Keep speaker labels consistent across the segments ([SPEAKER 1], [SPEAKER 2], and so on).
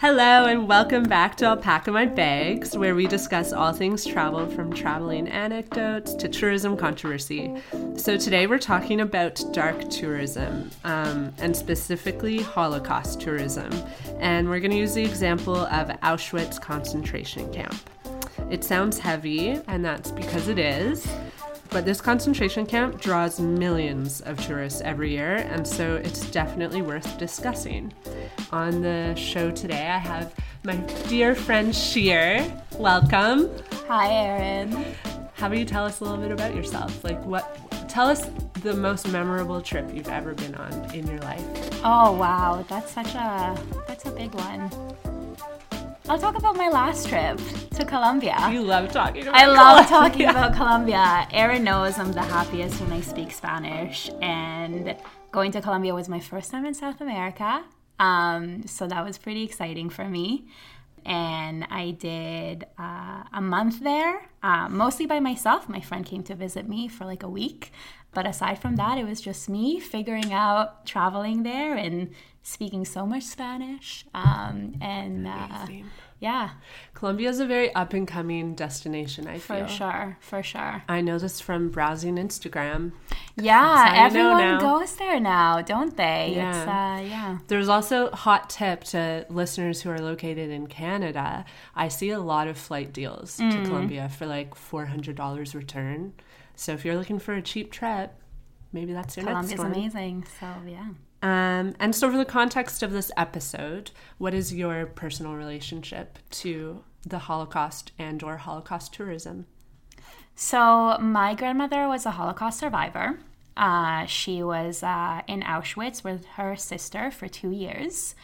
[SPEAKER 1] Hello, and welcome back to Alpaca My Bags, where we discuss all things travel from traveling anecdotes to tourism controversy. So, today we're talking about dark tourism, um, and specifically Holocaust tourism. And we're going to use the example of Auschwitz concentration camp. It sounds heavy, and that's because it is. But this concentration camp draws millions of tourists every year, and so it's definitely worth discussing. On the show today, I have my dear friend Shir. Welcome.
[SPEAKER 2] Hi, Erin.
[SPEAKER 1] How about you tell us a little bit about yourself? Like, what? Tell us the most memorable trip you've ever been on in your life.
[SPEAKER 2] Oh wow, that's such a that's a big one. I'll talk about my last trip to Colombia.
[SPEAKER 1] You love talking about
[SPEAKER 2] I love
[SPEAKER 1] Colombia.
[SPEAKER 2] talking about Colombia. Erin knows I'm the happiest when I speak Spanish, and going to Colombia was my first time in South America. Um, so that was pretty exciting for me. And I did uh, a month there, uh, mostly by myself. My friend came to visit me for like a week. But aside from that, it was just me figuring out traveling there and speaking so much Spanish. Um, and uh, yeah,
[SPEAKER 1] Colombia is a very up and coming destination, I feel.
[SPEAKER 2] for
[SPEAKER 1] feel.
[SPEAKER 2] sure, for sure.
[SPEAKER 1] I know this from browsing Instagram.
[SPEAKER 2] Yeah,
[SPEAKER 1] how you know
[SPEAKER 2] everyone goes there now, don't they?
[SPEAKER 1] Yeah.
[SPEAKER 2] It's uh yeah.
[SPEAKER 1] There's also hot tip to listeners who are located in Canada. I see a lot of flight deals
[SPEAKER 2] Mm.
[SPEAKER 1] to Colombia for like $400 return. So if you're looking for a cheap trip, maybe that's your
[SPEAKER 2] Colombia's
[SPEAKER 1] next one.
[SPEAKER 2] amazing. So yeah.
[SPEAKER 1] Um, and so, for the context of this episode, what is your personal relationship to the Holocaust and/or Holocaust tourism?
[SPEAKER 2] So my grandmother was a Holocaust survivor. Uh, she was uh, in Auschwitz with her sister for two years.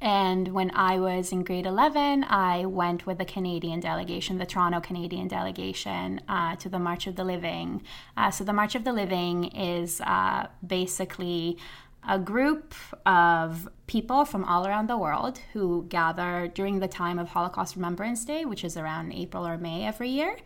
[SPEAKER 2] And when I was in grade 11, I went with the Canadian delegation, the Toronto Canadian delegation, uh, to the March of the Living. Uh, so, the March of the Living is uh, basically a group of people from all around the world who gather during the time of Holocaust Remembrance Day, which is around April or May every year,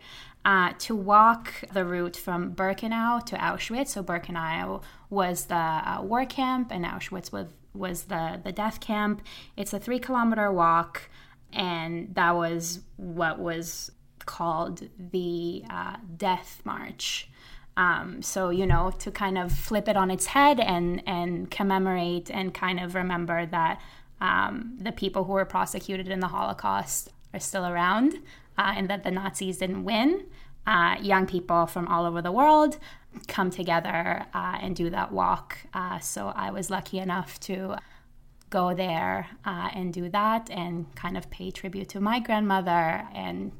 [SPEAKER 2] uh, to walk the route from Birkenau to Auschwitz. So, Birkenau was the uh, war camp, and Auschwitz was was the the death camp. It's a three kilometer walk, and that was what was called the uh, Death March. Um, so you know to kind of flip it on its head and and commemorate and kind of remember that um, the people who were prosecuted in the Holocaust are still around uh, and that the Nazis didn't win. Uh, young people from all over the world come together uh, and do that walk. Uh, so I was lucky enough to go there uh, and do that and kind of pay tribute to my grandmother and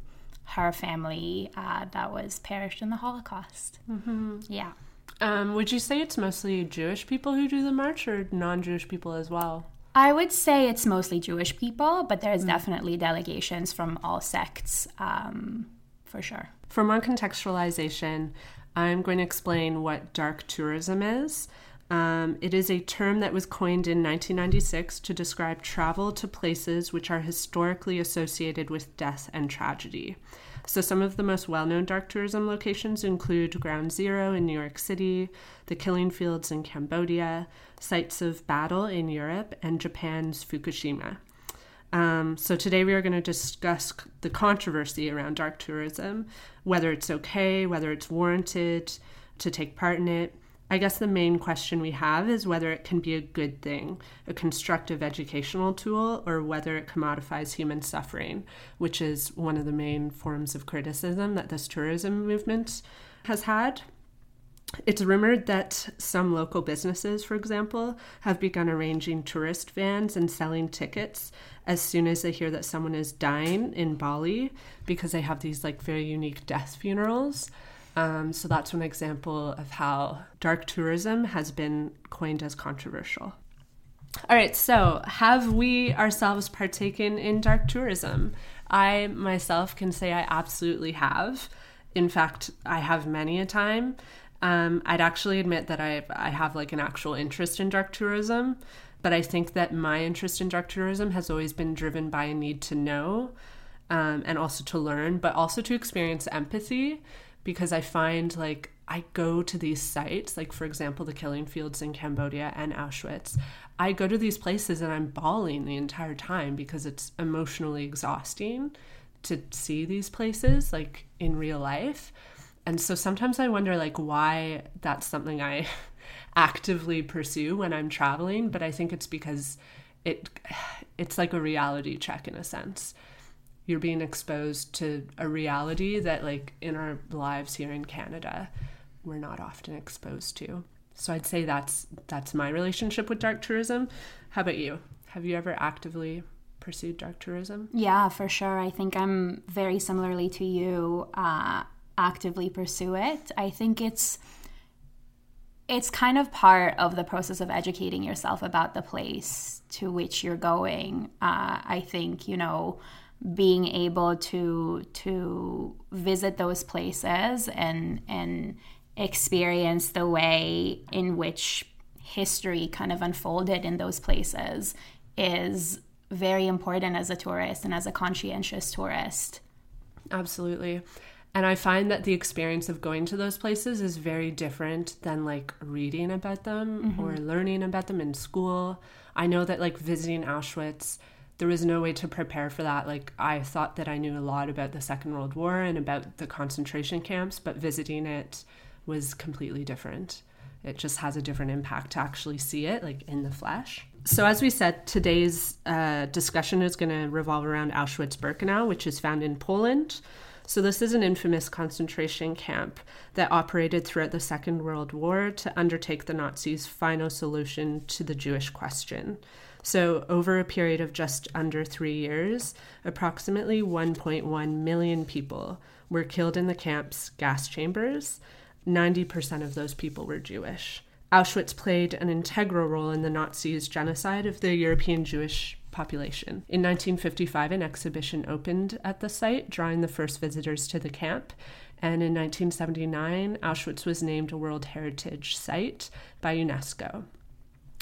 [SPEAKER 2] her family uh, that was perished in the Holocaust. Mm-hmm. Yeah.
[SPEAKER 1] Um, would you say it's mostly Jewish people who do the march, or non-Jewish people as well?
[SPEAKER 2] I would say it's mostly Jewish people, but there's definitely delegations from all sects um, for sure.
[SPEAKER 1] For more contextualization, I'm going to explain what dark tourism is. Um, it is a term that was coined in 1996 to describe travel to places which are historically associated with death and tragedy. So, some of the most well known dark tourism locations include Ground Zero in New York City, the Killing Fields in Cambodia, sites of battle in Europe, and Japan's Fukushima. Um, so today we are going to discuss the controversy around dark tourism, whether it's okay, whether it's warranted to take part in it. I guess the main question we have is whether it can be a good thing, a constructive educational tool, or whether it commodifies human suffering, which is one of the main forms of criticism that this tourism movement has had. It's rumored that some local businesses, for example, have begun arranging tourist vans and selling tickets as soon as they hear that someone is dying in Bali because they have these like very unique death funerals. Um, so that's one example of how dark tourism has been coined as controversial. All right, so have we ourselves partaken in dark tourism? I myself can say I absolutely have. In fact, I have many a time. Um, I'd actually admit that I I have like an actual interest in dark tourism, but I think that my interest in dark tourism has always been driven by a need to know, um, and also to learn, but also to experience empathy, because I find like I go to these sites, like for example, the killing fields in Cambodia and Auschwitz. I go to these places and I'm bawling the entire time because it's emotionally exhausting to see these places like in real life. And so sometimes I wonder like why that's something I actively pursue when I'm traveling, but I think it's because it it's like a reality check in a sense. You're being exposed to a reality that like in our lives here in Canada we're not often exposed to. So I'd say that's that's my relationship with dark tourism. How about you? Have you ever actively pursued dark tourism?
[SPEAKER 2] Yeah, for sure. I think I'm very similarly to you. Uh, actively pursue it. I think it's it's kind of part of the process of educating yourself about the place to which you're going. Uh, I think you know being able to to visit those places and and experience the way in which history kind of unfolded in those places is very important as a tourist and as a conscientious tourist.
[SPEAKER 1] Absolutely. And I find that the experience of going to those places is very different than like reading about them mm-hmm. or learning about them in school. I know that like visiting Auschwitz, there was no way to prepare for that. Like I thought that I knew a lot about the Second World War and about the concentration camps, but visiting it was completely different. It just has a different impact to actually see it like in the flesh. So, as we said, today's uh, discussion is going to revolve around Auschwitz Birkenau, which is found in Poland. So, this is an infamous concentration camp that operated throughout the Second World War to undertake the Nazis' final solution to the Jewish question. So, over a period of just under three years, approximately 1.1 million people were killed in the camp's gas chambers. 90% of those people were Jewish. Auschwitz played an integral role in the Nazis' genocide of the European Jewish population. In 1955, an exhibition opened at the site, drawing the first visitors to the camp. And in 1979, Auschwitz was named a World Heritage Site by UNESCO.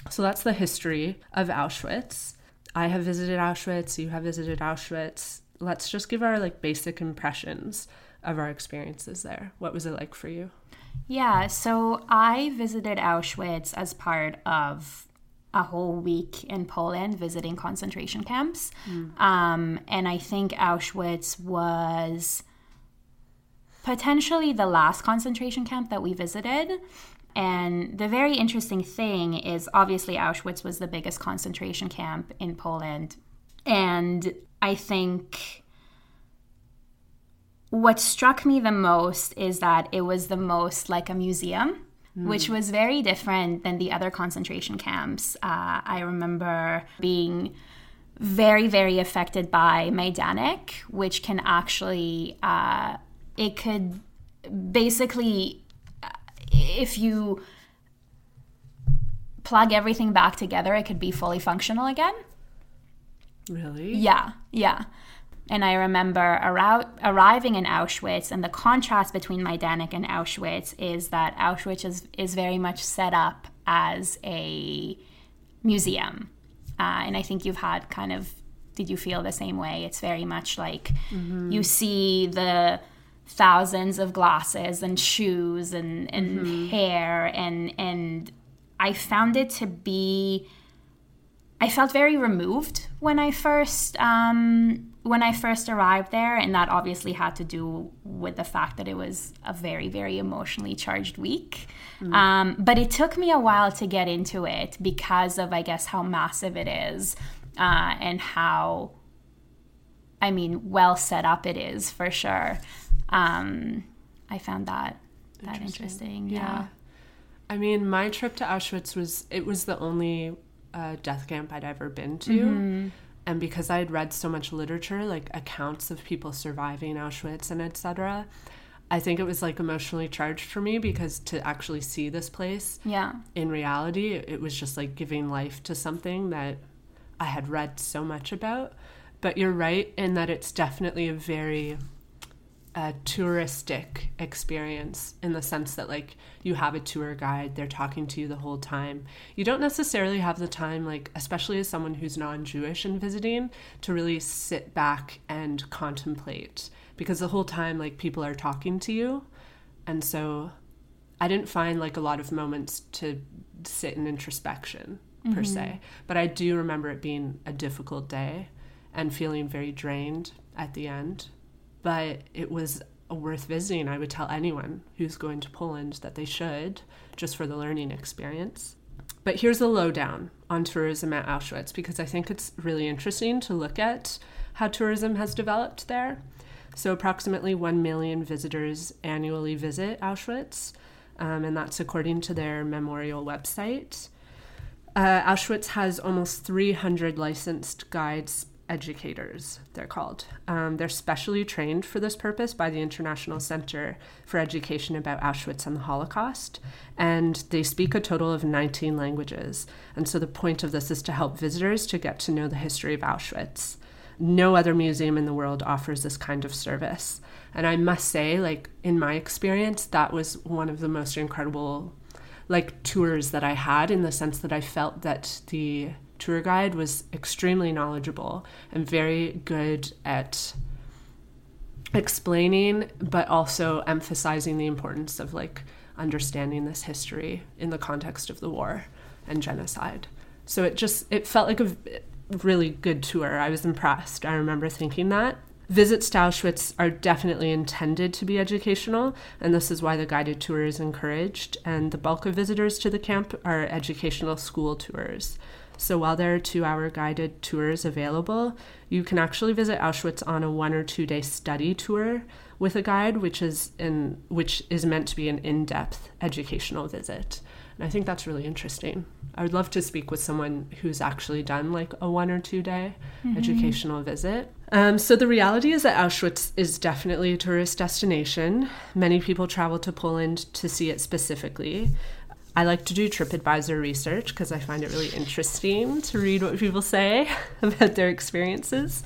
[SPEAKER 1] So that's the history of Auschwitz. I have visited Auschwitz, you have visited Auschwitz. Let's just give our like basic impressions of our experiences there. What was it like for you?
[SPEAKER 2] Yeah, so I visited Auschwitz as part of a whole week in Poland visiting concentration camps. Mm. Um, and I think Auschwitz was potentially the last concentration camp that we visited. And the very interesting thing is obviously Auschwitz was the biggest concentration camp in Poland. And I think what struck me the most is that it was the most like a museum, mm. which was very different than the other concentration camps. Uh, I remember being very, very affected by Majdanek, which can actually, uh, it could basically, if you plug everything back together, it could be fully functional again.
[SPEAKER 1] Really?
[SPEAKER 2] Yeah, yeah. And I remember arriving in Auschwitz, and the contrast between Majdanek and Auschwitz is that Auschwitz is, is very much set up as a museum. Uh, and I think you've had kind of, did you feel the same way? It's very much like mm-hmm. you see the thousands of glasses and shoes and, and mm-hmm. hair, and, and I found it to be. I felt very removed when I first um, when I first arrived there, and that obviously had to do with the fact that it was a very, very emotionally charged week. Mm. Um, but it took me a while to get into it because of, I guess, how massive it is uh, and how, I mean, well set up it is for sure. Um, I found that that interesting. interesting. Yeah. yeah.
[SPEAKER 1] I mean, my trip to Auschwitz was it was the only uh, death camp I'd ever been to. Mm-hmm and because I had read so much literature, like accounts of people surviving Auschwitz and etc., I think it was like emotionally charged for me because to actually see this place,
[SPEAKER 2] yeah,
[SPEAKER 1] in reality, it was just like giving life to something that I had read so much about. But you're right in that it's definitely a very a touristic experience in the sense that like you have a tour guide they're talking to you the whole time you don't necessarily have the time like especially as someone who's non-jewish and visiting to really sit back and contemplate because the whole time like people are talking to you and so i didn't find like a lot of moments to sit in introspection per se. Mm-hmm. But I do remember it being a difficult day and feeling very drained at the end. But it was worth visiting. I would tell anyone who's going to Poland that they should, just for the learning experience. But here's the lowdown on tourism at Auschwitz because I think it's really interesting to look at how tourism has developed there. So, approximately 1 million visitors annually visit Auschwitz, um, and that's according to their memorial website. Uh, Auschwitz has almost 300 licensed guides educators, they're called. Um, they're specially trained for this purpose by the International Center for Education about Auschwitz and the Holocaust, and they speak a total of 19 languages. And so the point of this is to help visitors to get to know the history of Auschwitz. No other museum in the world offers this kind of service. And I must say, like, in my experience, that was one of the most incredible like tours that I had in the sense that I felt that the tour guide was extremely knowledgeable and very good at explaining but also emphasizing the importance of like understanding this history in the context of the war and genocide so it just it felt like a really good tour i was impressed i remember thinking that Visits to Auschwitz are definitely intended to be educational, and this is why the guided tour is encouraged. And the bulk of visitors to the camp are educational school tours. So while there are two hour guided tours available, you can actually visit Auschwitz on a one or two day study tour with a guide, which is in which is meant to be an in depth educational visit. And I think that's really interesting. I would love to speak with someone who's actually done like a one or two day mm-hmm. educational visit. Um, so the reality is that Auschwitz is definitely a tourist destination. Many people travel to Poland to see it specifically. I like to do TripAdvisor research because I find it really interesting to read what people say about their experiences.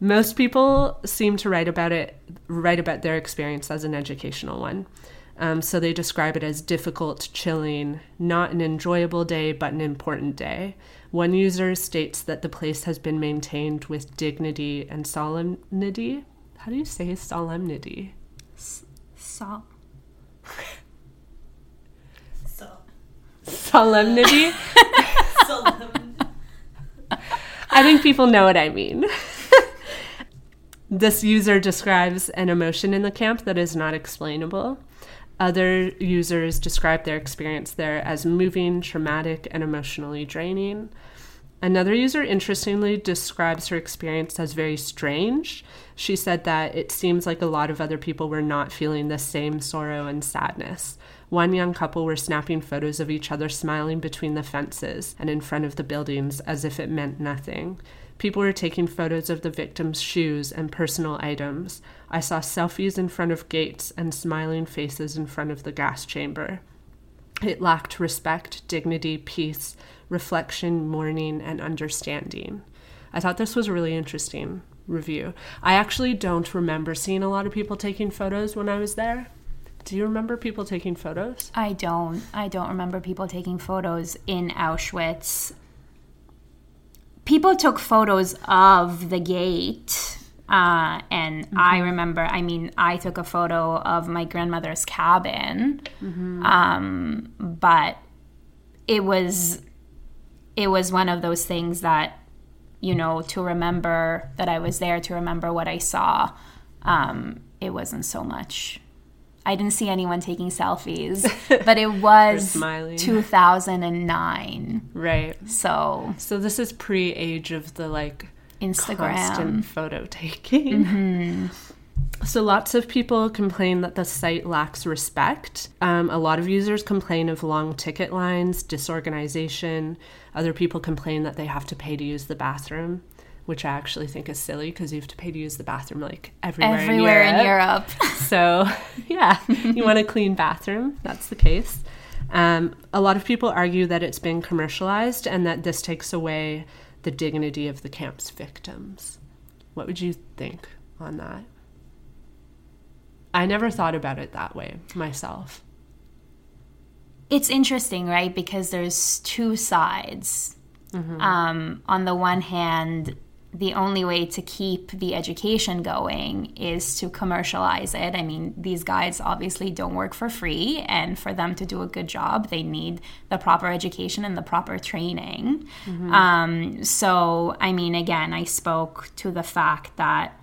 [SPEAKER 1] Most people seem to write about it, write about their experience as an educational one. Um, so they describe it as difficult, chilling, not an enjoyable day, but an important day. One user states that the place has been maintained with dignity and solemnity. How do you say solemnity?
[SPEAKER 2] Sol.
[SPEAKER 1] Solemnity. I think people know what I mean. this user describes an emotion in the camp that is not explainable. Other users describe their experience there as moving, traumatic, and emotionally draining. Another user interestingly describes her experience as very strange. She said that it seems like a lot of other people were not feeling the same sorrow and sadness. One young couple were snapping photos of each other smiling between the fences and in front of the buildings as if it meant nothing. People were taking photos of the victims' shoes and personal items. I saw selfies in front of gates and smiling faces in front of the gas chamber. It lacked respect, dignity, peace, reflection, mourning, and understanding. I thought this was a really interesting review. I actually don't remember seeing a lot of people taking photos when I was there. Do you remember people taking photos?
[SPEAKER 2] I don't. I don't remember people taking photos in Auschwitz. People took photos of the gate. Uh, and mm-hmm. I remember, I mean, I took a photo of my grandmother's cabin. Mm-hmm. Um, but it was it was one of those things that you know to remember that i was there to remember what i saw um, it wasn't so much I didn't see anyone taking selfies, but it was 2009.
[SPEAKER 1] Right.
[SPEAKER 2] So
[SPEAKER 1] So this is pre-age of the like
[SPEAKER 2] Instagram
[SPEAKER 1] constant photo taking. Mm-hmm. So lots of people complain that the site lacks respect. Um, a lot of users complain of long ticket lines, disorganization. Other people complain that they have to pay to use the bathroom which I actually think is silly because you have to pay to use the bathroom like everywhere,
[SPEAKER 2] everywhere in Europe.
[SPEAKER 1] In Europe. so, yeah, you want a clean bathroom. That's the case. Um, a lot of people argue that it's been commercialized and that this takes away the dignity of the camp's victims. What would you think on that? I never thought about it that way myself.
[SPEAKER 2] It's interesting, right? Because there's two sides. Mm-hmm. Um, on the one hand, the only way to keep the education going is to commercialize it. I mean, these guides obviously don't work for free, and for them to do a good job, they need the proper education and the proper training. Mm-hmm. Um, so, I mean, again, I spoke to the fact that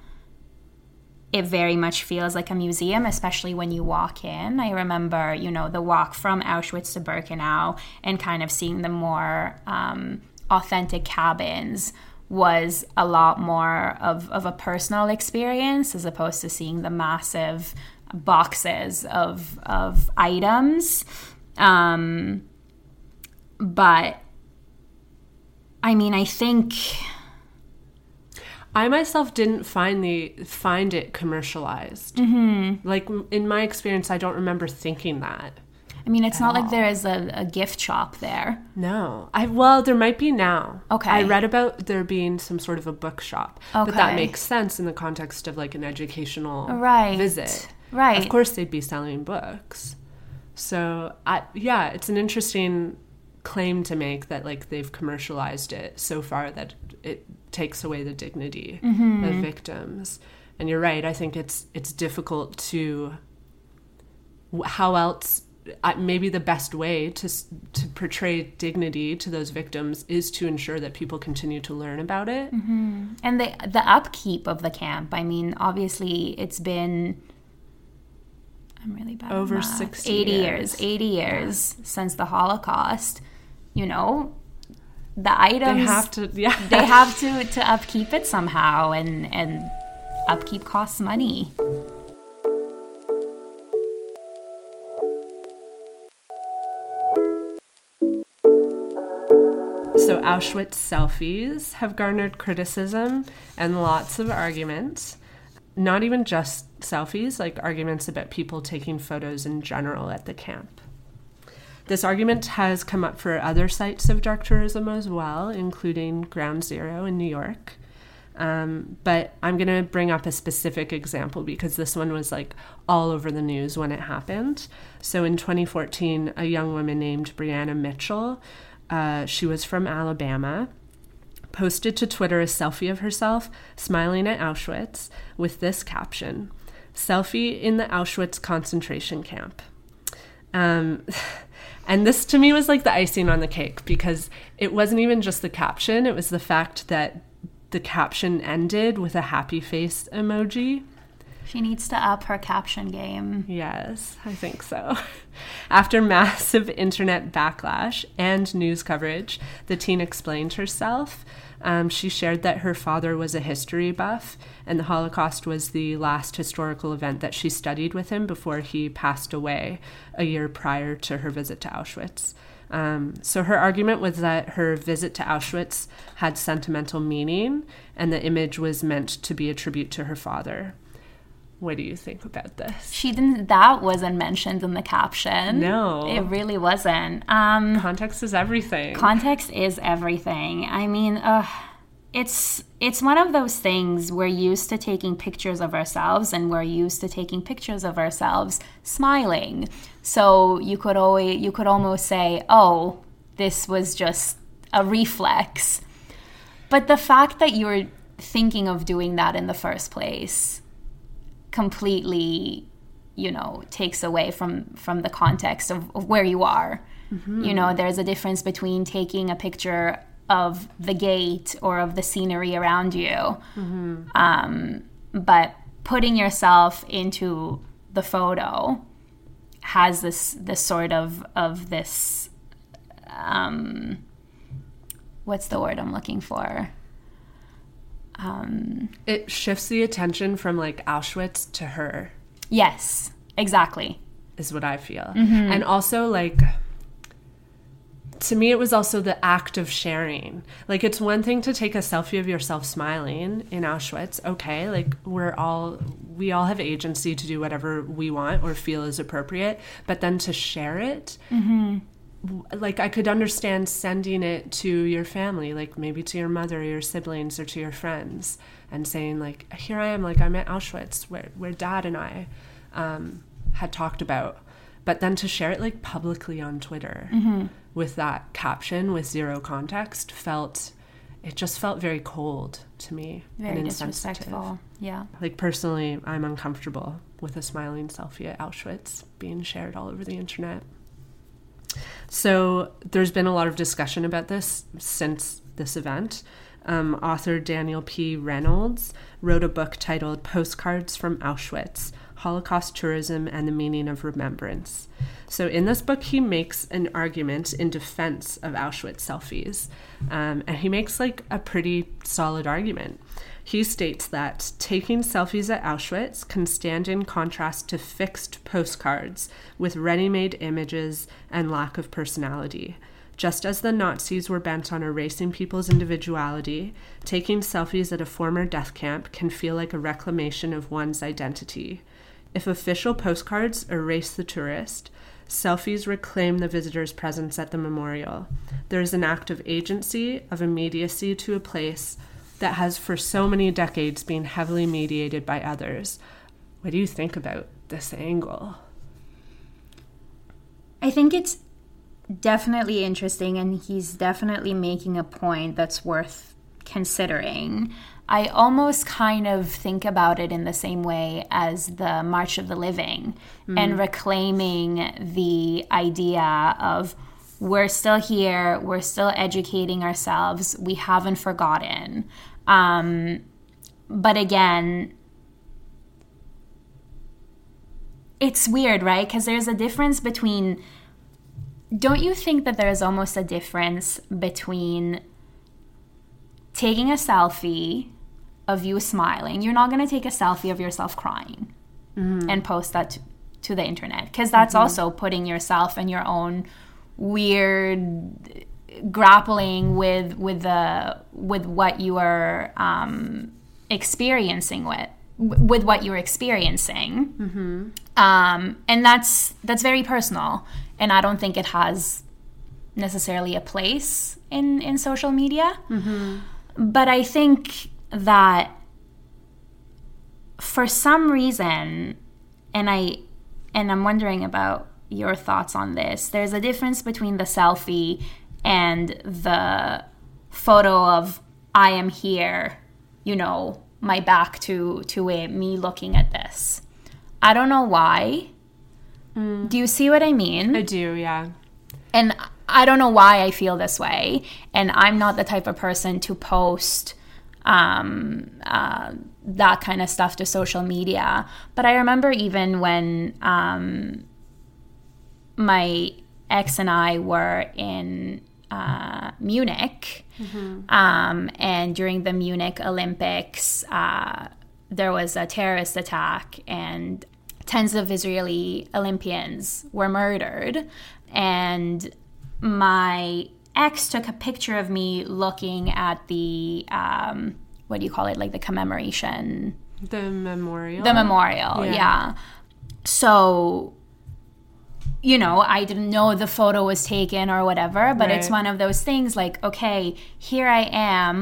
[SPEAKER 2] it very much feels like a museum, especially when you walk in. I remember, you know, the walk from Auschwitz to Birkenau and kind of seeing the more um, authentic cabins was a lot more of, of a personal experience as opposed to seeing the massive boxes of, of items. Um, but I mean, I think
[SPEAKER 1] I myself didn't find the find it commercialized. Mm-hmm. Like in my experience, I don't remember thinking that.
[SPEAKER 2] I mean, it's not all. like there is a, a, gift shop there.
[SPEAKER 1] No, I well, there might be now. Okay, I read about there being some sort of a bookshop, okay. but that makes sense in the context of like an educational right. visit. Right. Of course, they'd be selling books. So, I, yeah, it's an interesting claim to make that like they've commercialized it so far that it takes away the dignity mm-hmm. of victims. And you're right. I think it's it's difficult to. How else? Maybe the best way to to portray dignity to those victims is to ensure that people continue to learn about it.
[SPEAKER 2] Mm-hmm. And the the upkeep of the camp. I mean, obviously, it's been I'm really bad.
[SPEAKER 1] Over 60
[SPEAKER 2] 80
[SPEAKER 1] years.
[SPEAKER 2] years 80 years yeah. since the Holocaust. You know, the items
[SPEAKER 1] they have to yeah
[SPEAKER 2] they have to to upkeep it somehow and and upkeep costs money
[SPEAKER 1] so auschwitz selfies have garnered criticism and lots of arguments not even just selfies like arguments about people taking photos in general at the camp this argument has come up for other sites of dark tourism as well, including Ground Zero in New York. Um, but I'm going to bring up a specific example because this one was like all over the news when it happened. So in 2014, a young woman named Breanna Mitchell, uh, she was from Alabama, posted to Twitter a selfie of herself smiling at Auschwitz with this caption Selfie in the Auschwitz concentration camp. Um, And this to me was like the icing on the cake because it wasn't even just the caption, it was the fact that the caption ended with a happy face emoji.
[SPEAKER 2] She needs to up her caption game.
[SPEAKER 1] Yes, I think so. After massive internet backlash and news coverage, the teen explained herself. Um, she shared that her father was a history buff, and the Holocaust was the last historical event that she studied with him before he passed away a year prior to her visit to Auschwitz. Um, so her argument was that her visit to Auschwitz had sentimental meaning, and the image was meant to be a tribute to her father. What do you think about this?
[SPEAKER 2] She didn't. That wasn't mentioned in the caption.
[SPEAKER 1] No,
[SPEAKER 2] it really wasn't. Um,
[SPEAKER 1] context is everything.
[SPEAKER 2] Context is everything. I mean, uh, it's it's one of those things we're used to taking pictures of ourselves, and we're used to taking pictures of ourselves smiling. So you could always you could almost say, "Oh, this was just a reflex." But the fact that you're thinking of doing that in the first place completely you know takes away from from the context of, of where you are mm-hmm. you know there's a difference between taking a picture of the gate or of the scenery around you mm-hmm. um, but putting yourself into the photo has this this sort of of this um, what's the word i'm looking for
[SPEAKER 1] um, it shifts the attention from like Auschwitz to her.
[SPEAKER 2] Yes, exactly.
[SPEAKER 1] Is what I feel. Mm-hmm. And also, like, to me, it was also the act of sharing. Like, it's one thing to take a selfie of yourself smiling in Auschwitz. Okay, like, we're all, we all have agency to do whatever we want or feel is appropriate. But then to share it, mm-hmm like I could understand sending it to your family, like maybe to your mother or your siblings or to your friends, and saying like, "Here I am, like I'm at Auschwitz, where where Dad and I um, had talked about." But then to share it like publicly on Twitter mm-hmm. with that caption with zero context felt it just felt very cold to me
[SPEAKER 2] Very
[SPEAKER 1] and
[SPEAKER 2] disrespectful. Yeah.
[SPEAKER 1] Like personally, I'm uncomfortable with a smiling selfie at Auschwitz being shared all over the internet. So there's been a lot of discussion about this since this event. Um, author Daniel P. Reynolds wrote a book titled Postcards from Auschwitz Holocaust Tourism and the Meaning of Remembrance. So, in this book, he makes an argument in defense of Auschwitz selfies. Um, and he makes like a pretty solid argument. He states that taking selfies at Auschwitz can stand in contrast to fixed postcards with ready made images and lack of personality. Just as the Nazis were bent on erasing people's individuality, taking selfies at a former death camp can feel like a reclamation of one's identity. If official postcards erase the tourist, selfies reclaim the visitor's presence at the memorial. There is an act of agency, of immediacy to a place that has for so many decades been heavily mediated by others. What do you think about this angle?
[SPEAKER 2] I think it's definitely interesting, and he's definitely making a point that's worth considering. I almost kind of think about it in the same way as the March of the Living and mm. reclaiming the idea of we're still here, we're still educating ourselves, we haven't forgotten. Um, but again, it's weird, right? Because there's a difference between. Don't you think that there's almost a difference between taking a selfie of you smiling? You're not going to take a selfie of yourself crying and post that to, to the internet because that's also putting yourself and your own weird grappling with with the with what you are um, experiencing with with what you're experiencing. Um, and that's that's very personal. And i don't think it has necessarily a place in in social media. But i think that for some reason and i and i'm wondering about your thoughts on this there's a difference between the selfie and the photo of i am here you know my back to to it me looking at this i don't know why do you see what i mean
[SPEAKER 1] I do, yeah.
[SPEAKER 2] and I don't know why I feel this way. And I'm not the type of person to post um, uh, that kind of stuff to social media. But I remember even when um, my ex and I were in uh, Munich, um, and during the Munich Olympics, uh, there was a terrorist attack, and tens of Israeli Olympians were murdered. And my ex took a picture of me looking at the um, what do you call it like the commemoration
[SPEAKER 1] The memorial.
[SPEAKER 2] the memorial
[SPEAKER 1] Yeah.
[SPEAKER 2] yeah. so you know i didn't know the photo was taken or whatever but it's one of those things like okay here i am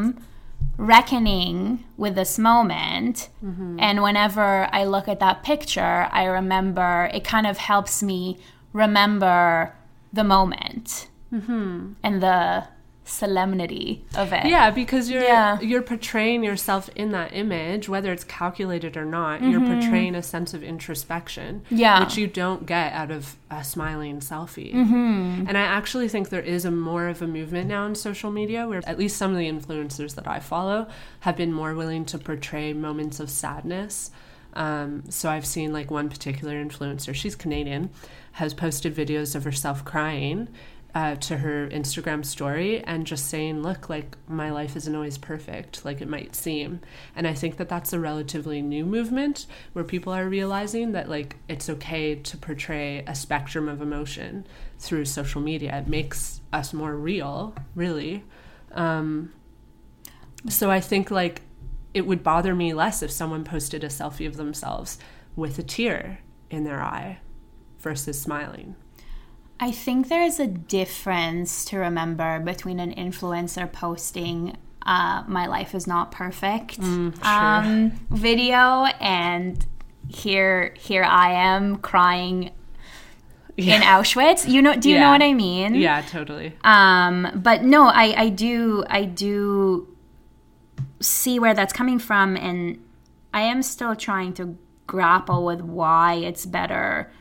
[SPEAKER 2] reckoning with this moment
[SPEAKER 1] Mm-hmm.
[SPEAKER 2] and whenever i look at that picture i remember it kind of helps me remember the moment
[SPEAKER 1] Mm-hmm.
[SPEAKER 2] and the solemnity of it
[SPEAKER 1] Yeah, because you're
[SPEAKER 2] Yeah.
[SPEAKER 1] you're portraying yourself in that image, whether it's calculated or not. You're portraying a sense of introspection,
[SPEAKER 2] Mm-hmm. Yeah.
[SPEAKER 1] which you don't get out of a smiling selfie.
[SPEAKER 2] Mm-hmm.
[SPEAKER 1] And I actually think there is a more of a movement now in social media where at least some of the influencers that I follow have been more willing to portray moments of sadness. Um, so I've seen like one particular influencer, she's Canadian, has posted videos of herself crying uh, to her Instagram story and just saying, look, like my life isn't always perfect, like it might seem. And I think that that's a relatively new movement where people are realizing that like it's okay to portray a spectrum of emotion through social media. It makes us more real, really. Um, so I think like it would bother me less if someone posted a selfie of themselves with a tear in their eye versus smiling.
[SPEAKER 2] I think there's a difference to remember between an influencer posting uh, "My life is not perfect" um, video and here here I am crying in Auschwitz. You know? Do you know what I mean?
[SPEAKER 1] Yeah, totally.
[SPEAKER 2] Um, but no, I, I do I do see where that's coming from and I am still trying to grapple with why it's better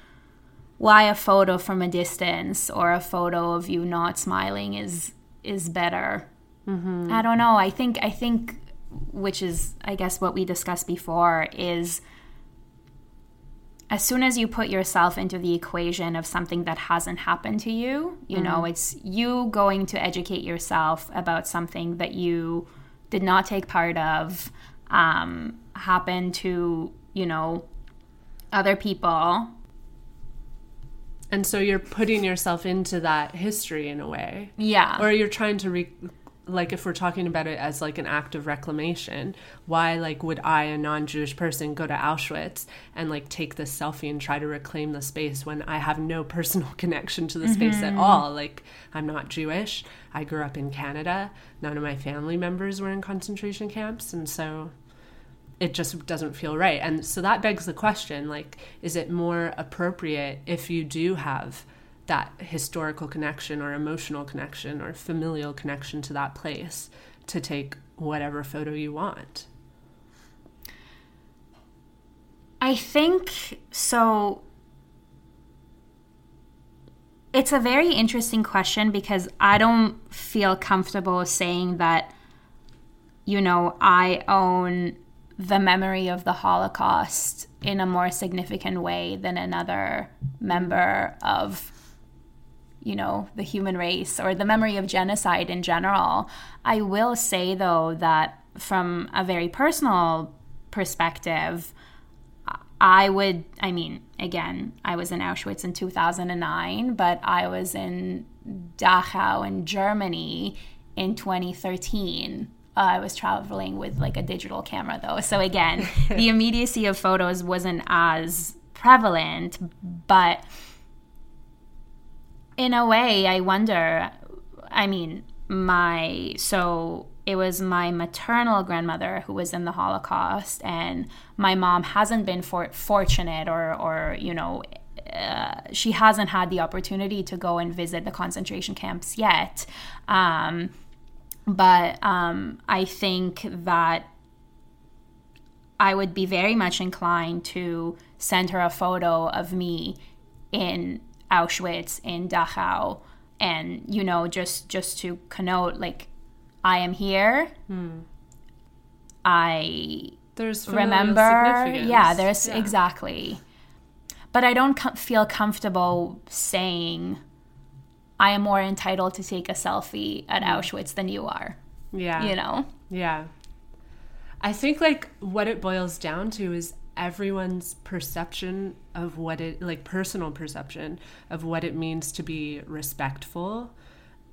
[SPEAKER 2] why a photo from a distance or a photo of you not smiling is is better. Mm-hmm. I don't know. I think I think which is I guess what we discussed before is as soon as you put yourself into the equation of something that hasn't happened to you, you mm-hmm. know, it's you going to educate yourself about something that you did not take part of, um, happened to, you know, other people.
[SPEAKER 1] And so you're putting yourself into that history in a way.
[SPEAKER 2] Yeah.
[SPEAKER 1] Or you're trying to re- like if we're talking about it as like an act of reclamation why like would i a non-jewish person go to auschwitz and like take this selfie and try to reclaim the space when i have no personal connection to the mm-hmm. space at all like i'm not jewish i grew up in canada none of my family members were in concentration camps and so it just doesn't feel right and so that begs the question like is it more appropriate if you do have that historical connection or emotional connection or familial connection to that place to take whatever photo you want?
[SPEAKER 2] I think so. It's a very interesting question because I don't feel comfortable saying that, you know, I own the memory of the Holocaust in a more significant way than another member of you know, the human race or the memory of genocide in general. I will say, though, that from a very personal perspective, I would, I mean, again, I was in Auschwitz in 2009, but I was in Dachau in Germany in 2013. Uh, I was traveling with like a digital camera though. So again, the immediacy of photos wasn't as prevalent, but in a way, I wonder. I mean, my so it was my maternal grandmother who was in the Holocaust, and my mom hasn't been for, fortunate, or or you know, uh, she hasn't had the opportunity to go and visit the concentration camps yet. Um, but um, I think that I would be very much inclined to send her a photo of me in Auschwitz in Dachau and you know just just to connote like I am here. Hmm. I
[SPEAKER 1] there's
[SPEAKER 2] remember yeah there's yeah. exactly but I don't com- feel comfortable saying I am more entitled to take a selfie at mm. Auschwitz than you are.
[SPEAKER 1] Yeah.
[SPEAKER 2] You know?
[SPEAKER 1] Yeah. I think like what it boils down to is everyone's perception of what it like personal perception of what it means to be respectful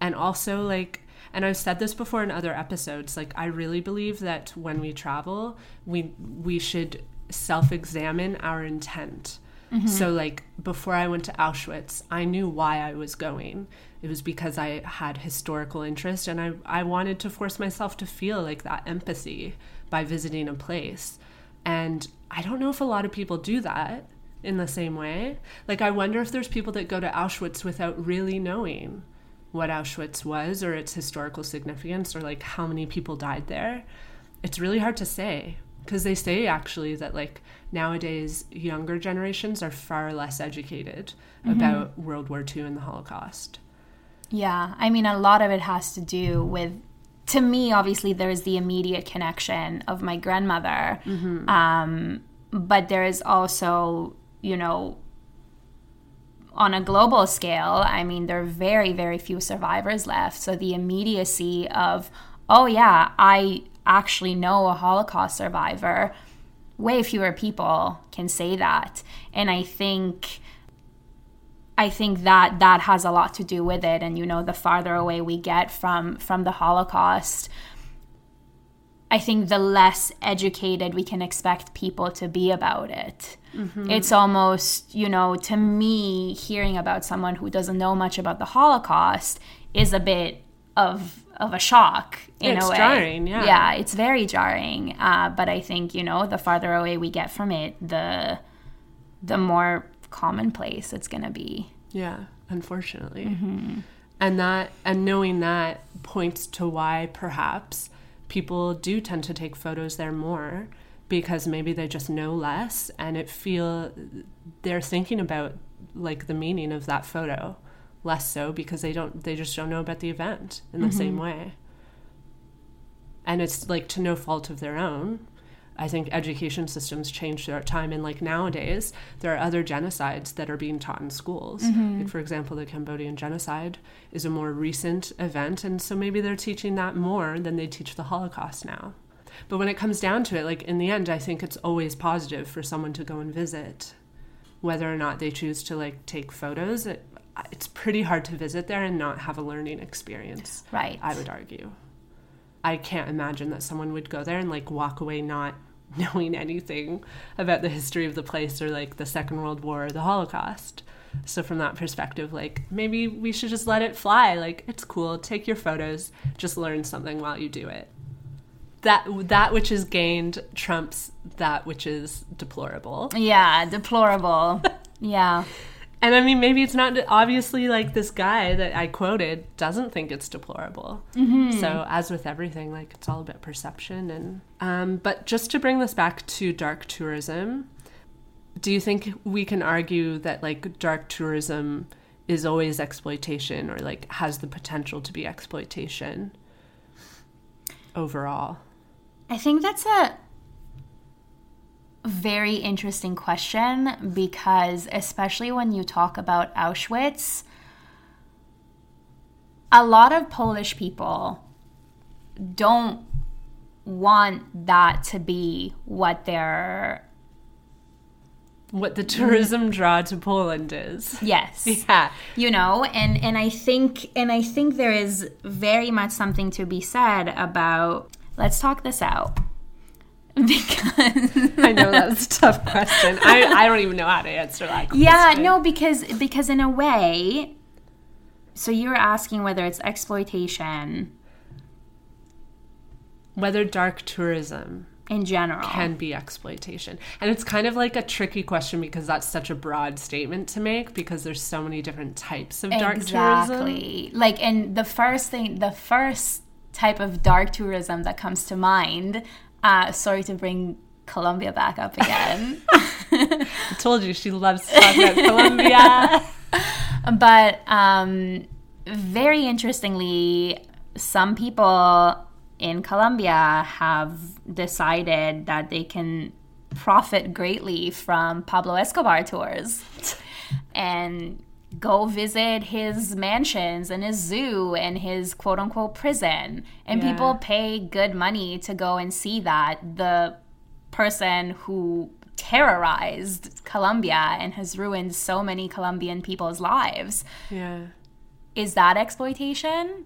[SPEAKER 1] and also like and I've said this before in other episodes like I really believe that when we travel we we should self-examine our intent mm-hmm. so like before I went to Auschwitz I knew why I was going it was because I had historical interest and I I wanted to force myself to feel like that empathy by visiting a place and I don't know if a lot of people do that in the same way. Like, I wonder if there's people that go to Auschwitz without really knowing what Auschwitz was or its historical significance or like how many people died there. It's really hard to say because they say actually that like nowadays younger generations are far less educated mm-hmm. about World War II and the Holocaust.
[SPEAKER 2] Yeah, I mean, a lot of it has to do with to me, obviously, there is the immediate connection of my grandmother. Mm-hmm. Um, but there is also, you know, on a global scale, I mean, there are very, very few survivors left. So the immediacy of, oh, yeah, I actually know a Holocaust survivor, way fewer people can say that. And I think I think that that has a lot to do with it. And you know, the farther away we get from from the Holocaust, I think the less educated we can expect people to be about it. Mm-hmm. It's almost, you know, to me, hearing about someone who doesn't know much about the Holocaust is a bit of of a shock in
[SPEAKER 1] it's
[SPEAKER 2] a way.
[SPEAKER 1] jarring, yeah.
[SPEAKER 2] Yeah, it's very jarring. Uh, but I think you know, the farther away we get from it, the the more commonplace it's going to be.
[SPEAKER 1] Yeah, unfortunately. Mm-hmm. And that and knowing that points to why perhaps people do tend to take photos there more because maybe they just know less and it feel they're thinking about like the meaning of that photo less so because they don't they just don't know about the event in the mm-hmm. same way and it's like to no fault of their own I think education systems change throughout time. And like nowadays, there are other genocides that are being taught in schools. Mm-hmm. Like, for example, the Cambodian genocide is a more recent event. And so maybe they're teaching that more than they teach the Holocaust now. But when it comes down to it, like in the end, I think it's always positive for someone to go and visit. Whether or not they choose to like take photos, it, it's pretty hard to visit there and not have a learning experience.
[SPEAKER 2] Right.
[SPEAKER 1] I would argue. I can't imagine that someone would go there and like walk away not knowing anything about the history of the place or like the Second World War or the Holocaust. So from that perspective, like maybe we should just let it fly. Like it's cool, take your photos, just learn something while you do it. That that which is gained trumps that which is deplorable.
[SPEAKER 2] Yeah, deplorable. yeah.
[SPEAKER 1] And I mean, maybe it's not obviously like this guy that I quoted doesn't think it's deplorable. Mm-hmm. So, as with everything, like it's all about perception. And um, but just to bring this back to dark tourism, do you think we can argue that like dark tourism is always exploitation, or like has the potential to be exploitation overall?
[SPEAKER 2] I think that's a very interesting question because, especially when you talk about Auschwitz, a lot of Polish people don't want that to be what their
[SPEAKER 1] what the tourism draw to Poland is.
[SPEAKER 2] Yes.
[SPEAKER 1] Yeah.
[SPEAKER 2] You know, and and I think and I think there is very much something to be said about let's talk this out.
[SPEAKER 1] Because I know that's a tough question. I, I don't even know how to answer that.
[SPEAKER 2] Question. Yeah, no, because because in a way, so you're asking whether it's exploitation,
[SPEAKER 1] whether dark tourism
[SPEAKER 2] in general
[SPEAKER 1] can be exploitation. And it's kind of like a tricky question because that's such a broad statement to make because there's so many different types of dark exactly. tourism. Exactly.
[SPEAKER 2] Like and the first thing the first type of dark tourism that comes to mind uh, sorry to bring Colombia back up again.
[SPEAKER 1] I told you she loves to talk about Colombia.
[SPEAKER 2] but um, very interestingly, some people in Colombia have decided that they can profit greatly from Pablo Escobar tours. And go visit his mansions and his zoo and his quote unquote prison. And yeah. people pay good money to go and see that. The person who terrorized Colombia and has ruined so many Colombian people's lives.
[SPEAKER 1] Yeah.
[SPEAKER 2] Is that exploitation?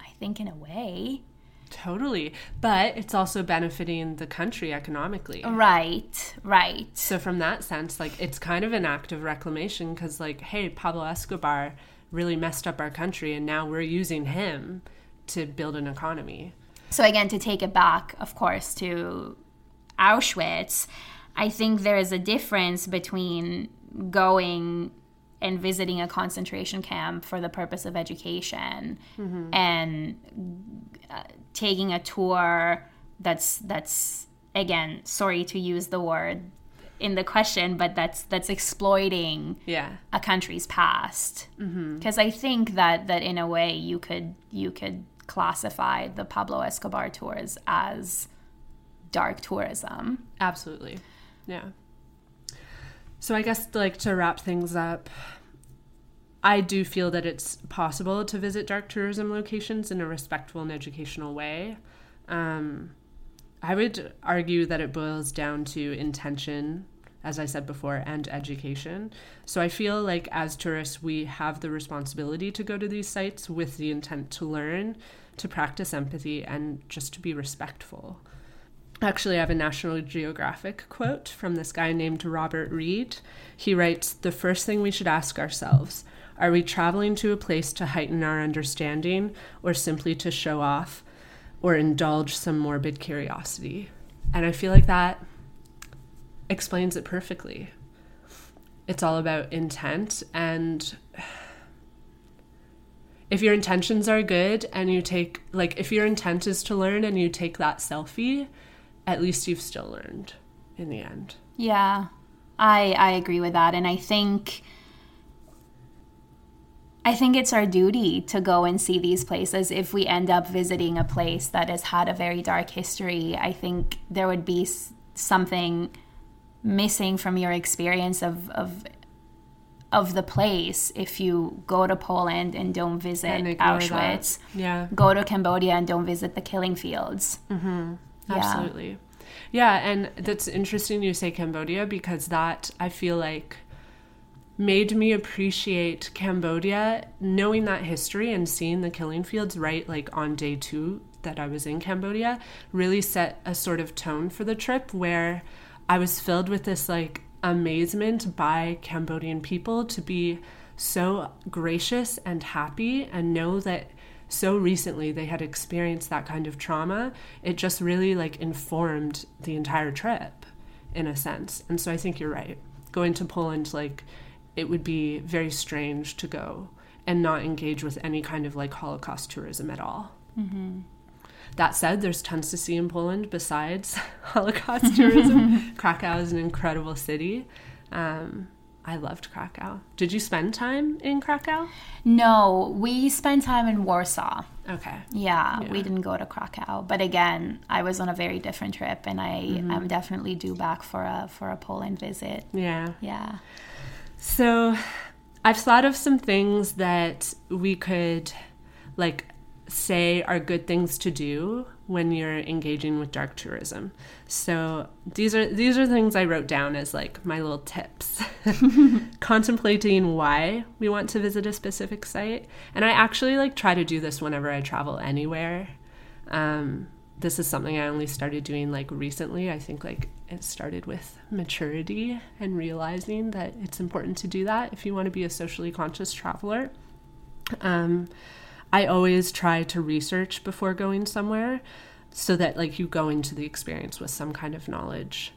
[SPEAKER 2] I think in a way.
[SPEAKER 1] Totally. But it's also benefiting the country economically.
[SPEAKER 2] Right, right.
[SPEAKER 1] So, from that sense, like, it's kind of an act of reclamation because, like, hey, Pablo Escobar really messed up our country and now we're using him to build an economy.
[SPEAKER 2] So, again, to take it back, of course, to Auschwitz, I think there is a difference between going and visiting a concentration camp for the purpose of education mm-hmm. and uh, taking a tour that's that's again sorry to use the word in the question but that's that's exploiting
[SPEAKER 1] yeah.
[SPEAKER 2] a country's past because mm-hmm. i think that that in a way you could you could classify the pablo escobar tours as dark tourism
[SPEAKER 1] absolutely yeah so i guess like to wrap things up I do feel that it's possible to visit dark tourism locations in a respectful and educational way. Um, I would argue that it boils down to intention, as I said before, and education. So I feel like as tourists, we have the responsibility to go to these sites with the intent to learn, to practice empathy, and just to be respectful. Actually, I have a National Geographic quote from this guy named Robert Reid. He writes The first thing we should ask ourselves are we traveling to a place to heighten our understanding or simply to show off or indulge some morbid curiosity? And I feel like that explains it perfectly. It's all about intent and if your intentions are good and you take like if your intent is to learn and you take that selfie, at least you've still learned in the end.
[SPEAKER 2] Yeah. I I agree with that and I think I think it's our duty to go and see these places. If we end up visiting a place that has had a very dark history, I think there would be something missing from your experience of, of of the place if you go to Poland and don't visit and Auschwitz.
[SPEAKER 1] That. Yeah.
[SPEAKER 2] Go to Cambodia and don't visit the killing fields.
[SPEAKER 1] Mm-hmm. Absolutely. Yeah. yeah, and that's interesting you say Cambodia because that I feel like made me appreciate Cambodia, knowing that history and seeing the killing fields right like on day two that I was in Cambodia, really set a sort of tone for the trip where I was filled with this like amazement by Cambodian people to be so gracious and happy and know that so recently they had experienced that kind of trauma. It just really like informed the entire trip in a sense. And so i think you're right. Going to poland like it would be very strange to go and not engage with any kind of like holocaust tourism at all mm-hmm. That said, there's tons to see in Poland besides Holocaust tourism. Krakow is an incredible city. Um, I loved Krakow. Did you spend time in Krakow?
[SPEAKER 2] No, we spent time in Warsaw.
[SPEAKER 1] Okay.
[SPEAKER 2] Yeah, yeah, we didn't go to Krakow, but again, I was on a very different trip, and I mm-hmm. am definitely due back for a for a Poland visit.
[SPEAKER 1] Yeah.
[SPEAKER 2] Yeah.
[SPEAKER 1] So, I've thought of some things that we could like say are good things to do when you're engaging with dark tourism. So these are these are things I wrote down as like my little tips. Contemplating why we want to visit a specific site, and I actually like try to do this whenever I travel anywhere. Um, this is something I only started doing like recently. I think like it started with maturity and realizing that it's important to do that if you want to be a socially conscious traveler. Um, I always try to research before going somewhere so that like you go into the experience with some kind of knowledge.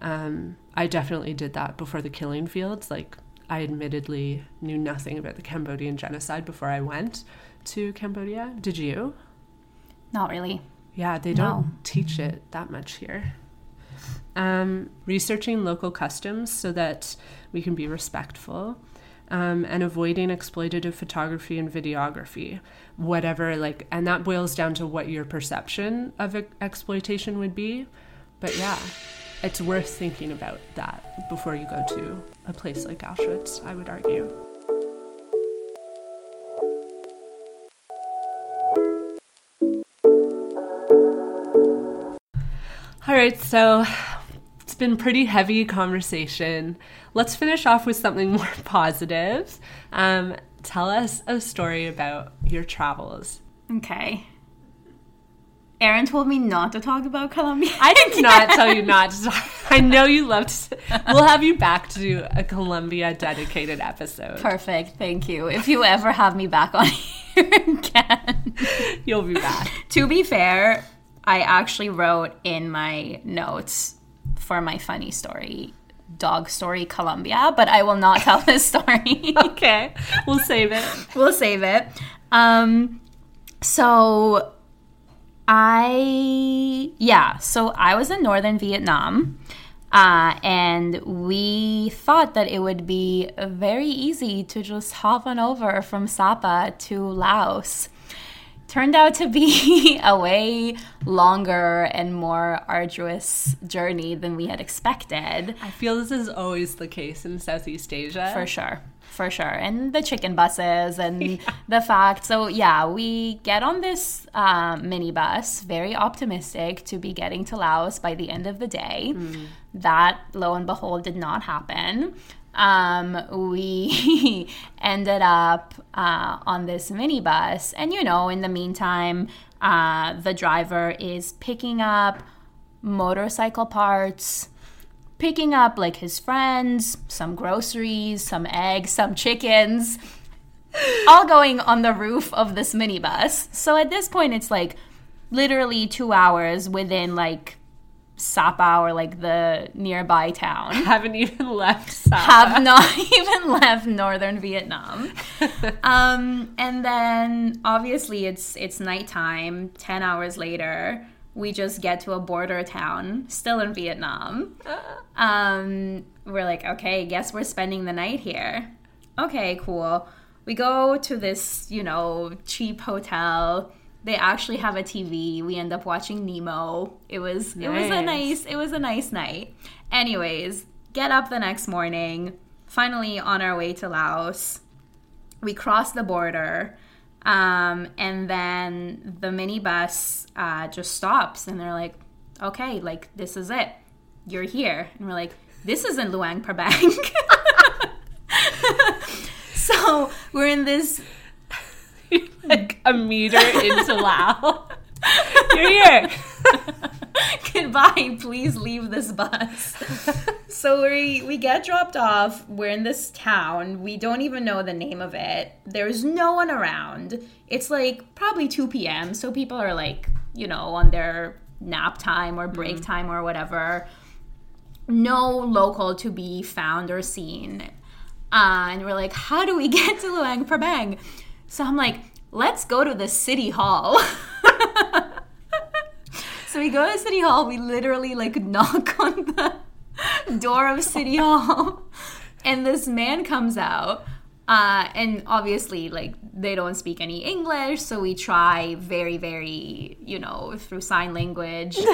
[SPEAKER 1] Um, I definitely did that before the killing fields. Like I admittedly knew nothing about the Cambodian genocide before I went to Cambodia. Did you?
[SPEAKER 2] Not really.
[SPEAKER 1] Yeah, they don't no. teach it that much here. Um, researching local customs so that we can be respectful um, and avoiding exploitative photography and videography, whatever, like, and that boils down to what your perception of exploitation would be. But yeah, it's worth thinking about that before you go to a place like Auschwitz, I would argue. All right, so it's been pretty heavy conversation. Let's finish off with something more positive. Um, tell us a story about your travels.
[SPEAKER 2] Okay. Erin told me not to talk about Colombia.
[SPEAKER 1] I did not tell you not to talk. I know you loved. We'll have you back to do a Colombia dedicated episode.
[SPEAKER 2] Perfect. Thank you. If you ever have me back on here again,
[SPEAKER 1] you'll be back.
[SPEAKER 2] to be fair, I actually wrote in my notes for my funny story dog story Colombia, but I will not tell this story.
[SPEAKER 1] okay. We'll save it.
[SPEAKER 2] we'll save it. Um so I yeah, so I was in northern Vietnam. Uh, and we thought that it would be very easy to just hop on over from Sapa to Laos turned out to be a way longer and more arduous journey than we had expected.
[SPEAKER 1] I feel this is always the case in Southeast Asia.
[SPEAKER 2] For sure. For sure. And the chicken buses and yeah. the fact. So, yeah, we get on this uh, minibus, very optimistic to be getting to Laos by the end of the day. Mm. That, lo and behold, did not happen um, we ended up uh, on this minibus. And, you know, in the meantime, uh, the driver is picking up motorcycle parts, picking up like his friends, some groceries, some eggs, some chickens, all going on the roof of this minibus. So at this point, it's like literally two hours within like Sapa or like the nearby town.
[SPEAKER 1] Haven't even left. Sapa.
[SPEAKER 2] Have not even left northern Vietnam. um, and then obviously it's it's nighttime. Ten hours later, we just get to a border town, still in Vietnam. Um, we're like, okay, guess we're spending the night here. Okay, cool. We go to this, you know, cheap hotel. They actually have a TV. We end up watching Nemo. It was it was a
[SPEAKER 1] Nice.
[SPEAKER 2] nice it was a nice night. Anyways, get up the next morning. Finally on our way to Laos. We cross the border. Um, and then the minibus uh, just stops and they're like, okay, like this is it. You're here. And we're like, this isn't Luang Prabang. so we're in this
[SPEAKER 1] like a meter into Lao. You're here.
[SPEAKER 2] goodbye. Please leave this bus. So we we get dropped off. We're in this town. We don't even know the name of it. There's no one around. It's like probably 2 p.m so people are like you know on their nap time or break time or whatever. No local to be found or seen. Uh, and we're like how do we get to luang prabang? So i'm like let's go to the city hall So we go to City Hall. We literally like knock on the door of City Hall, and this man comes out. Uh, and obviously, like they don't speak any English, so we try very, very, you know, through sign language.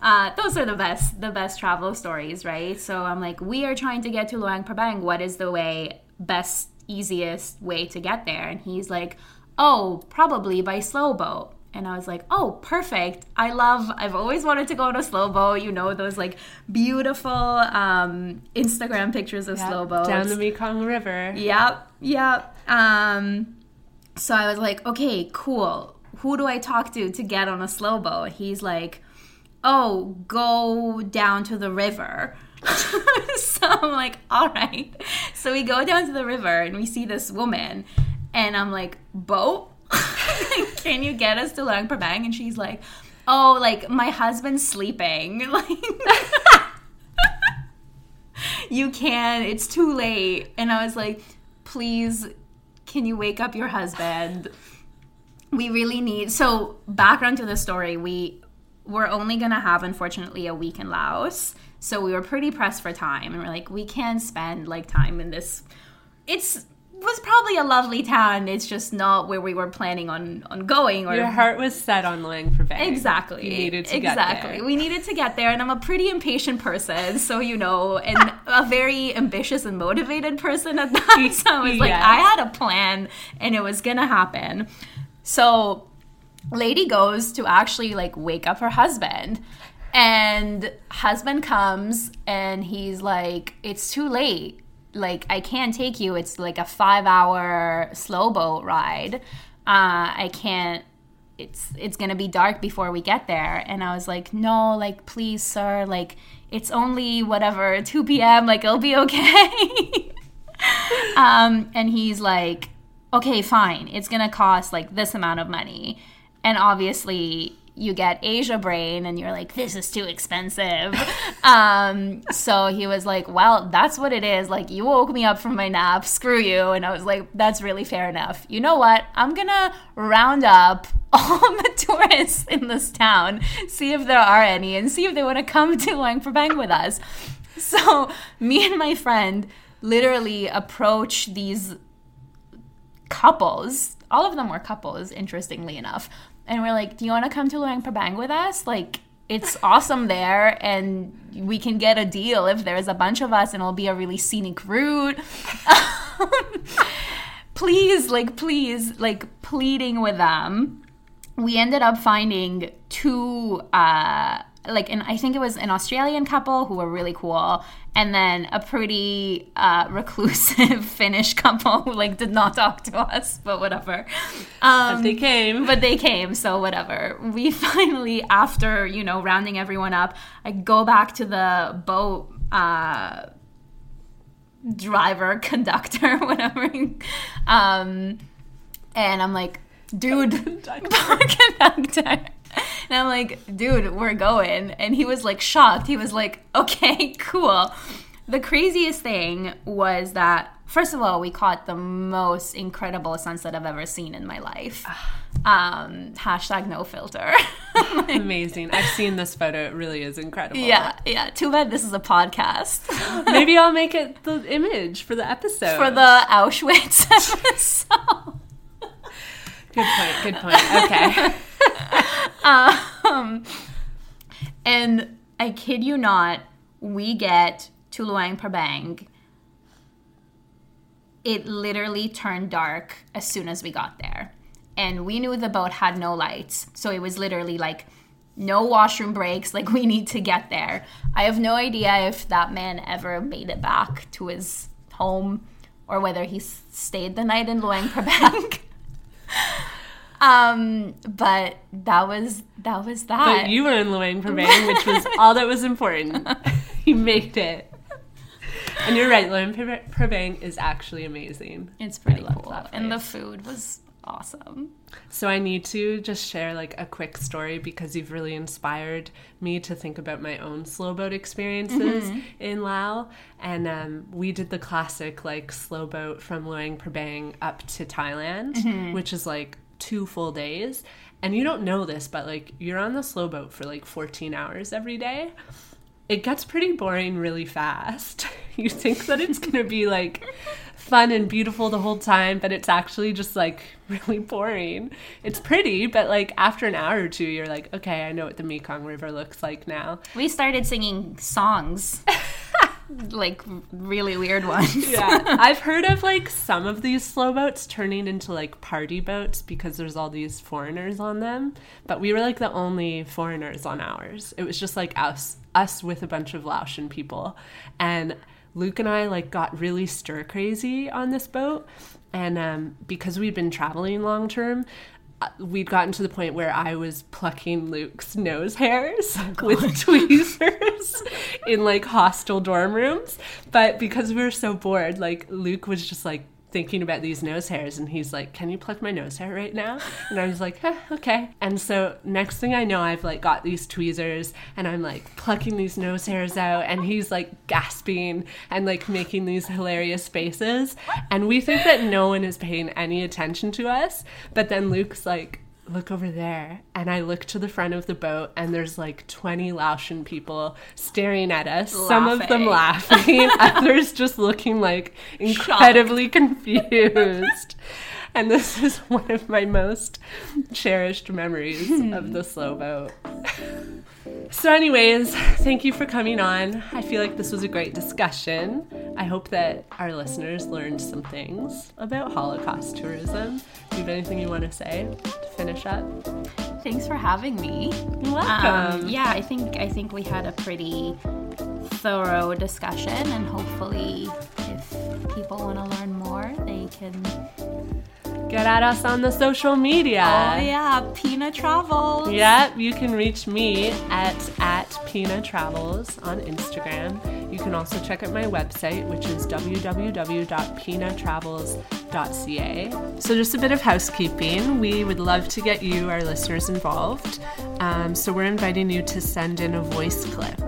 [SPEAKER 2] Uh, those are the best, the best travel stories, right? So I'm like, we are trying to get to Luang Prabang. What is the way, best, easiest way to get there? And he's like, oh, probably by slow boat. And I was like, oh, perfect. I love, I've always wanted to go on a slow boat. You know, those like beautiful um, Instagram pictures of slow boats.
[SPEAKER 1] Down the Mekong River.
[SPEAKER 2] Yep, yep. Um, so I was like, okay, cool. Who do I talk to to get on a slow boat? He's like, oh, go down to the river. so I'm like, all right. So we go down to the river and we see this woman, and I'm like, boat? Can you get us to Luang Prabang? And she's like, oh, like my husband's sleeping. Like, you can. It's too late. And I was like, please, can you wake up your husband? We really need. So, background to the story we were only to have, unfortunately, a week in Laos. So, we were pretty pressed for time. And we're like, we can't spend like time in this. It's was probably a lovely town. It's just not where we were planning on on going or
[SPEAKER 1] Your heart was set on Lang for Bang.
[SPEAKER 2] Exactly.
[SPEAKER 1] You needed to
[SPEAKER 2] exactly.
[SPEAKER 1] get there. Exactly.
[SPEAKER 2] We needed to get there, and I'm a pretty impatient person, so you know, and a very ambitious and motivated person at that. So I was like, I had a plan, and it was gonna happen. So, lady goes to actually like wake up her husband. And husband comes and he's like, It's too late. Like, I can't take you. It's like a five hour slow boat ride. Uh, I can't it's it's gonna be dark before we get there and i was like no like please sir like it's only whatever 2 p.m like it'll be okay um and he's like okay fine it's gonna cost like this amount of money and obviously you get asia brain and you're like this is too expensive. Um so he was like well that's what it is. Like you woke me up from my nap. Screw you. And i was like that's really fair enough. You know what? I'm gonna round up all the tourists in this town see if there are any and see if they want to come to Luang with us. So me and my friend literally approach these couples. All of them were couples, interestingly enough. And we're like, "Do you want to come to Luang Prabang with us? Like, it's awesome there, and we can get a deal if there's a bunch of us, and it'll be a really scenic route." please, like, please, like, pleading with them. We ended up finding two. Uh, like and I think it was an Australian couple who were really cool, and then a pretty uh, reclusive Finnish couple who like did not talk to us, but whatever. Um,
[SPEAKER 1] They came.
[SPEAKER 2] but they came, so whatever. We finally, after you know rounding everyone up, I go back to the boat. Uh, driver, conductor, whatever. Um, and I'm like, dude, conductor. And I'm like, dude, we're going. And he was like shocked. He was like, okay, cool. The craziest thing was that, first of all, we caught the most incredible sunset I've ever seen in my life. Um, hashtag no filter.
[SPEAKER 1] Amazing. I've seen this photo. It really is incredible.
[SPEAKER 2] yeah, yeah. Too bad this is a podcast
[SPEAKER 1] Maybe I'll make it the image for the episode.
[SPEAKER 2] for the Auschwitz episode.
[SPEAKER 1] Good point. Good point. Okay.
[SPEAKER 2] Um, and I kid you not, we get to Luang Prabang. It literally turned dark as soon as we got there. And we knew the boat had no lights. So it was literally like no washroom breaks. Like we need to get there. I have no idea if that man ever made it back to his home or whether he stayed the night in Luang Prabang. um, but that was that was that.
[SPEAKER 1] But you were in Luang Prabang, which was all that was important. you made it. And you're right, Luang Prabang is actually amazing.
[SPEAKER 2] It's pretty cool. And the food was awesome.
[SPEAKER 1] So I need to just share like a quick story because you've really inspired me to think about my own slow boat experiences in Laos. And um, we did the classic like slow boat from Luang Prabang up to Thailand, which is like two full days. And you don't know this, but like you're on the slow boat for like 14 hours every day. It gets pretty boring really fast. You think that it's gonna be like fun and beautiful the whole time, but it's actually just like really boring. It's pretty, but like after an hour or two, you're like, okay, I know what the Mekong River looks like now.
[SPEAKER 2] We started singing songs, like really weird ones.
[SPEAKER 1] Yeah, I've heard of like some of these slow boats turning into like party boats because there's all these foreigners on them. But we were like the only foreigners on ours. It was just like us, us with a bunch of Laotian people, and Luke and I like got really stir crazy on this boat, and um, because we'd been traveling long term. We'd gotten to the point where I was plucking Luke's nose hairs oh with tweezers in like hostel dorm rooms. But because we were so bored, like Luke was just like thinking about these nose hairs and he's like, Can you pluck my nose hair right now? And I was like, okay. And so next thing I know, I've like got these tweezers and I'm like plucking these nose hairs out and he's like gasping and like making these hilarious faces. And we think that no one is paying any attention to us. But then Luke's like, look over there. And I look to the front of the boat, and there's like 20 Laotian people staring at us. Some of them laughing, others just looking like incredibly confused. And this is one of my most cherished memories of the slow boat. So, anyways, thank you for coming on. I feel like this was a great discussion. I hope that our listeners learned some things about Holocaust tourism. Do you have anything you want to say to finish up?
[SPEAKER 2] Thanks for having me.
[SPEAKER 1] You're welcome.
[SPEAKER 2] Um, yeah, I think I think we had a pretty thorough discussion, and hopefully, if people want to learn more, they can.
[SPEAKER 1] Get at us on the social media.
[SPEAKER 2] oh yeah, Pina Travels.
[SPEAKER 1] Yep, you can reach me at at Pina Travels on Instagram. You can also check out my website, which is www.pinatravels.ca. So, just a bit of housekeeping. We would love to get you, our listeners, involved. Um, so, we're inviting you to send in a voice clip.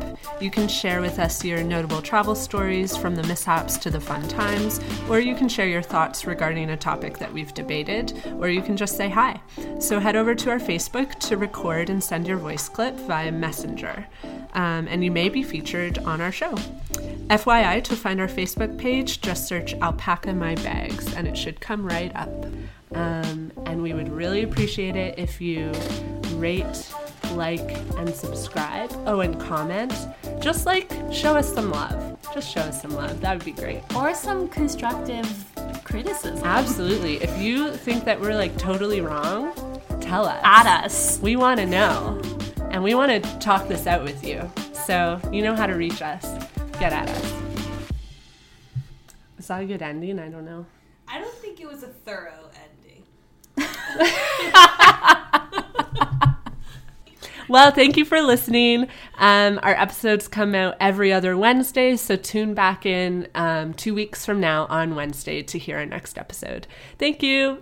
[SPEAKER 1] You can share with us your notable travel stories from the mishaps to the fun times, or you can share your thoughts regarding a topic that we've debated, or you can just say hi. So head over to our Facebook to record and send your voice clip via Messenger, um, and you may be featured on our show. FYI, to find our Facebook page, just search Alpaca My Bags, and it should come right up. Um, and we would really appreciate it if you rate, like, and subscribe. Oh, and comment. Just like show us some love. Just show us some love. That would be great.
[SPEAKER 2] Or some constructive criticism.
[SPEAKER 1] Absolutely. If you think that we're like totally wrong, tell us.
[SPEAKER 2] At us.
[SPEAKER 1] We want to know. And we want to talk this out with you. So you know how to reach us. Get at us. Is that a good ending? I don't know.
[SPEAKER 3] I don't think it was a thorough ending.
[SPEAKER 1] Well, thank you for listening. Um, our episodes come out every other Wednesday, so tune back in um, two weeks from now on Wednesday to hear our next episode. Thank you.